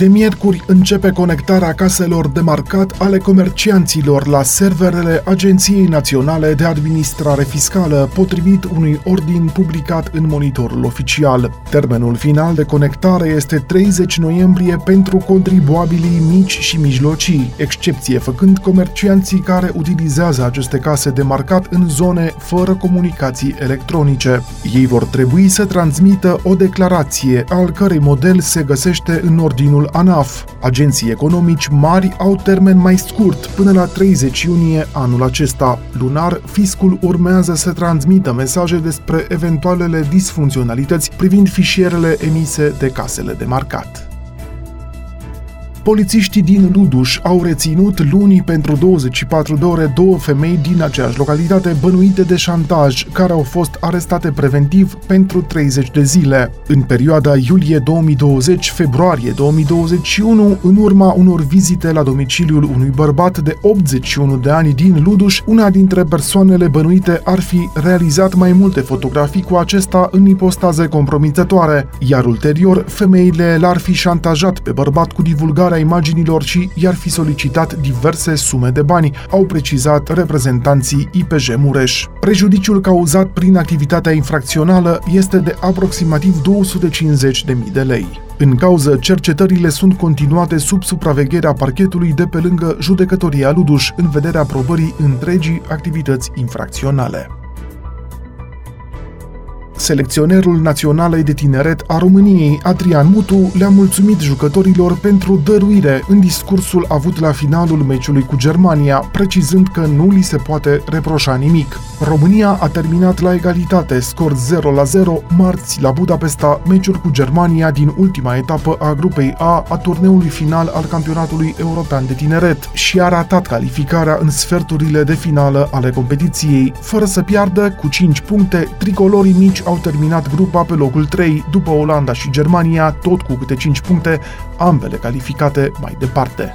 de miercuri începe conectarea caselor de marcat ale comercianților la serverele Agenției Naționale de Administrare Fiscală, potrivit unui ordin publicat în monitorul oficial. Termenul final de conectare este 30 noiembrie pentru contribuabilii mici și mijlocii, excepție făcând comercianții care utilizează aceste case de marcat în zone fără comunicații electronice. Ei vor trebui să transmită o declarație, al cărei model se găsește în ordinul ANAF. Agenții economici mari au termen mai scurt, până la 30 iunie anul acesta. Lunar, fiscul urmează să transmită mesaje despre eventualele disfuncționalități privind fișierele emise de casele de marcat. Polițiștii din Luduș au reținut luni pentru 24 de ore două femei din aceeași localitate bănuite de șantaj, care au fost arestate preventiv pentru 30 de zile. În perioada iulie 2020-februarie 2021, în urma unor vizite la domiciliul unui bărbat de 81 de ani din Luduș, una dintre persoanele bănuite ar fi realizat mai multe fotografii cu acesta în ipostaze compromițătoare, iar ulterior femeile l-ar fi șantajat pe bărbat cu divulgarea publicarea imaginilor și i-ar fi solicitat diverse sume de bani, au precizat reprezentanții IPJ Mureș. Prejudiciul cauzat prin activitatea infracțională este de aproximativ 250.000 de lei. În cauză, cercetările sunt continuate sub supravegherea parchetului de pe lângă judecătoria Luduș în vederea probării întregii activități infracționale. Selecționerul național de tineret a României, Adrian Mutu, le-a mulțumit jucătorilor pentru dăruire în discursul avut la finalul meciului cu Germania, precizând că nu li se poate reproșa nimic. România a terminat la egalitate, scor 0 la 0, marți la Budapesta, meciul cu Germania din ultima etapă a grupei A a turneului final al campionatului european de tineret și a ratat calificarea în sferturile de finală ale competiției. Fără să piardă, cu 5 puncte, tricolorii mici au terminat grupa pe locul 3, după Olanda și Germania, tot cu câte 5 puncte, ambele calificate mai departe.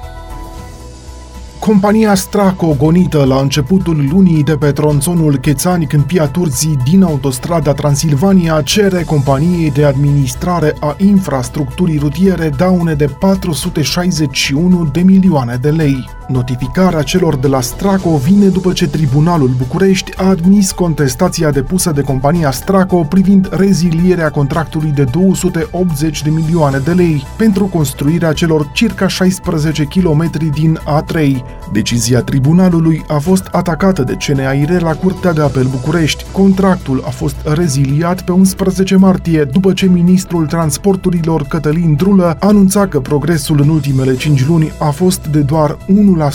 Compania Straco, gonită la începutul lunii de pe tronțonul Chețani Câmpia Turzii din autostrada Transilvania, cere companiei de administrare a infrastructurii rutiere daune de 461 de milioane de lei. Notificarea celor de la Straco vine după ce Tribunalul București a admis contestația depusă de compania Straco privind rezilierea contractului de 280 de milioane de lei pentru construirea celor circa 16 km din A3. Decizia tribunalului a fost atacată de CNAIR la Curtea de Apel București. Contractul a fost reziliat pe 11 martie după ce ministrul transporturilor Cătălin Drulă anunța că progresul în ultimele 5 luni a fost de doar 1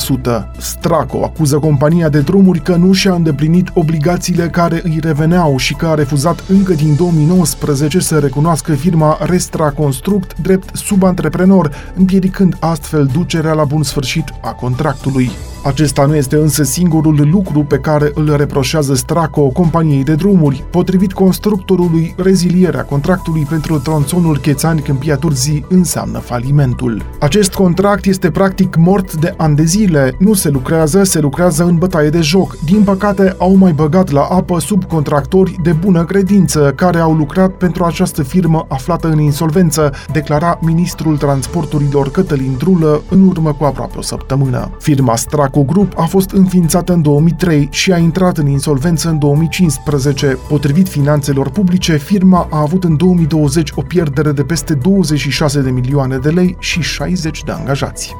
Straco acuză compania de drumuri că nu și-a îndeplinit obligațiile care îi reveneau și că a refuzat încă din 2019 să recunoască firma Restra Construct drept subantreprenor, împiedicând astfel ducerea la bun sfârșit a contractului. Acesta nu este însă singurul lucru pe care îl reproșează Straco companiei de drumuri. Potrivit constructorului, rezilierea contractului pentru tronțonul Chețani Câmpia Turzii înseamnă falimentul. Acest contract este practic mort de ani de zile. Nu se lucrează, se lucrează în bătaie de joc. Din păcate, au mai băgat la apă subcontractori de bună credință care au lucrat pentru această firmă aflată în insolvență, declara ministrul transporturilor Cătălin Drulă în urmă cu aproape o săptămână. Firma Straco Saco Group a fost înființată în 2003 și a intrat în insolvență în 2015. Potrivit finanțelor publice, firma a avut în 2020 o pierdere de peste 26 de milioane de lei și 60 de angajați.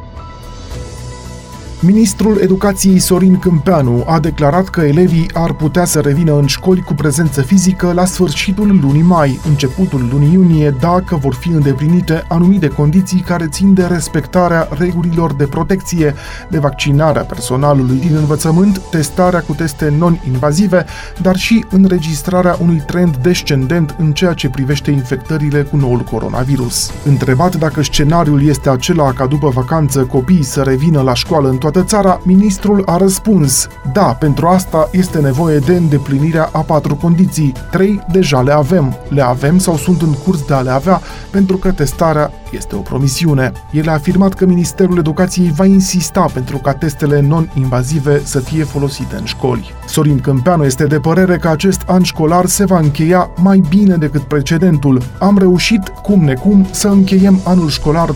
Ministrul Educației Sorin Câmpeanu a declarat că elevii ar putea să revină în școli cu prezență fizică la sfârșitul lunii mai, începutul lunii iunie, dacă vor fi îndeplinite anumite condiții care țin de respectarea regulilor de protecție, de vaccinarea personalului din învățământ, testarea cu teste non-invazive, dar și înregistrarea unui trend descendent în ceea ce privește infectările cu noul coronavirus. Întrebat dacă scenariul este acela ca după vacanță copiii să revină la școală în toate toată țara, ministrul a răspuns, da, pentru asta este nevoie de îndeplinirea a patru condiții. Trei deja le avem. Le avem sau sunt în curs de a le avea, pentru că testarea este o promisiune. El a afirmat că Ministerul Educației va insista pentru ca testele non-invazive să fie folosite în școli. Sorin Câmpeanu este de părere că acest an școlar se va încheia mai bine decât precedentul. Am reușit, cum necum, să încheiem anul școlar 2019-2020.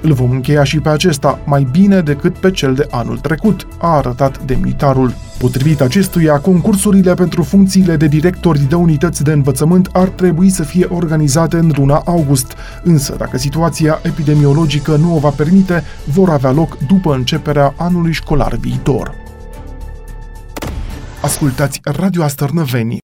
Îl vom încheia și pe acesta mai bine decât pe cel de anul trecut, a arătat demnitarul. Potrivit acestuia, concursurile pentru funcțiile de directori de unități de învățământ ar trebui să fie organizate în luna august, însă dacă situația epidemiologică nu o va permite, vor avea loc după începerea anului școlar viitor. Ascultați Radio Astărnăveni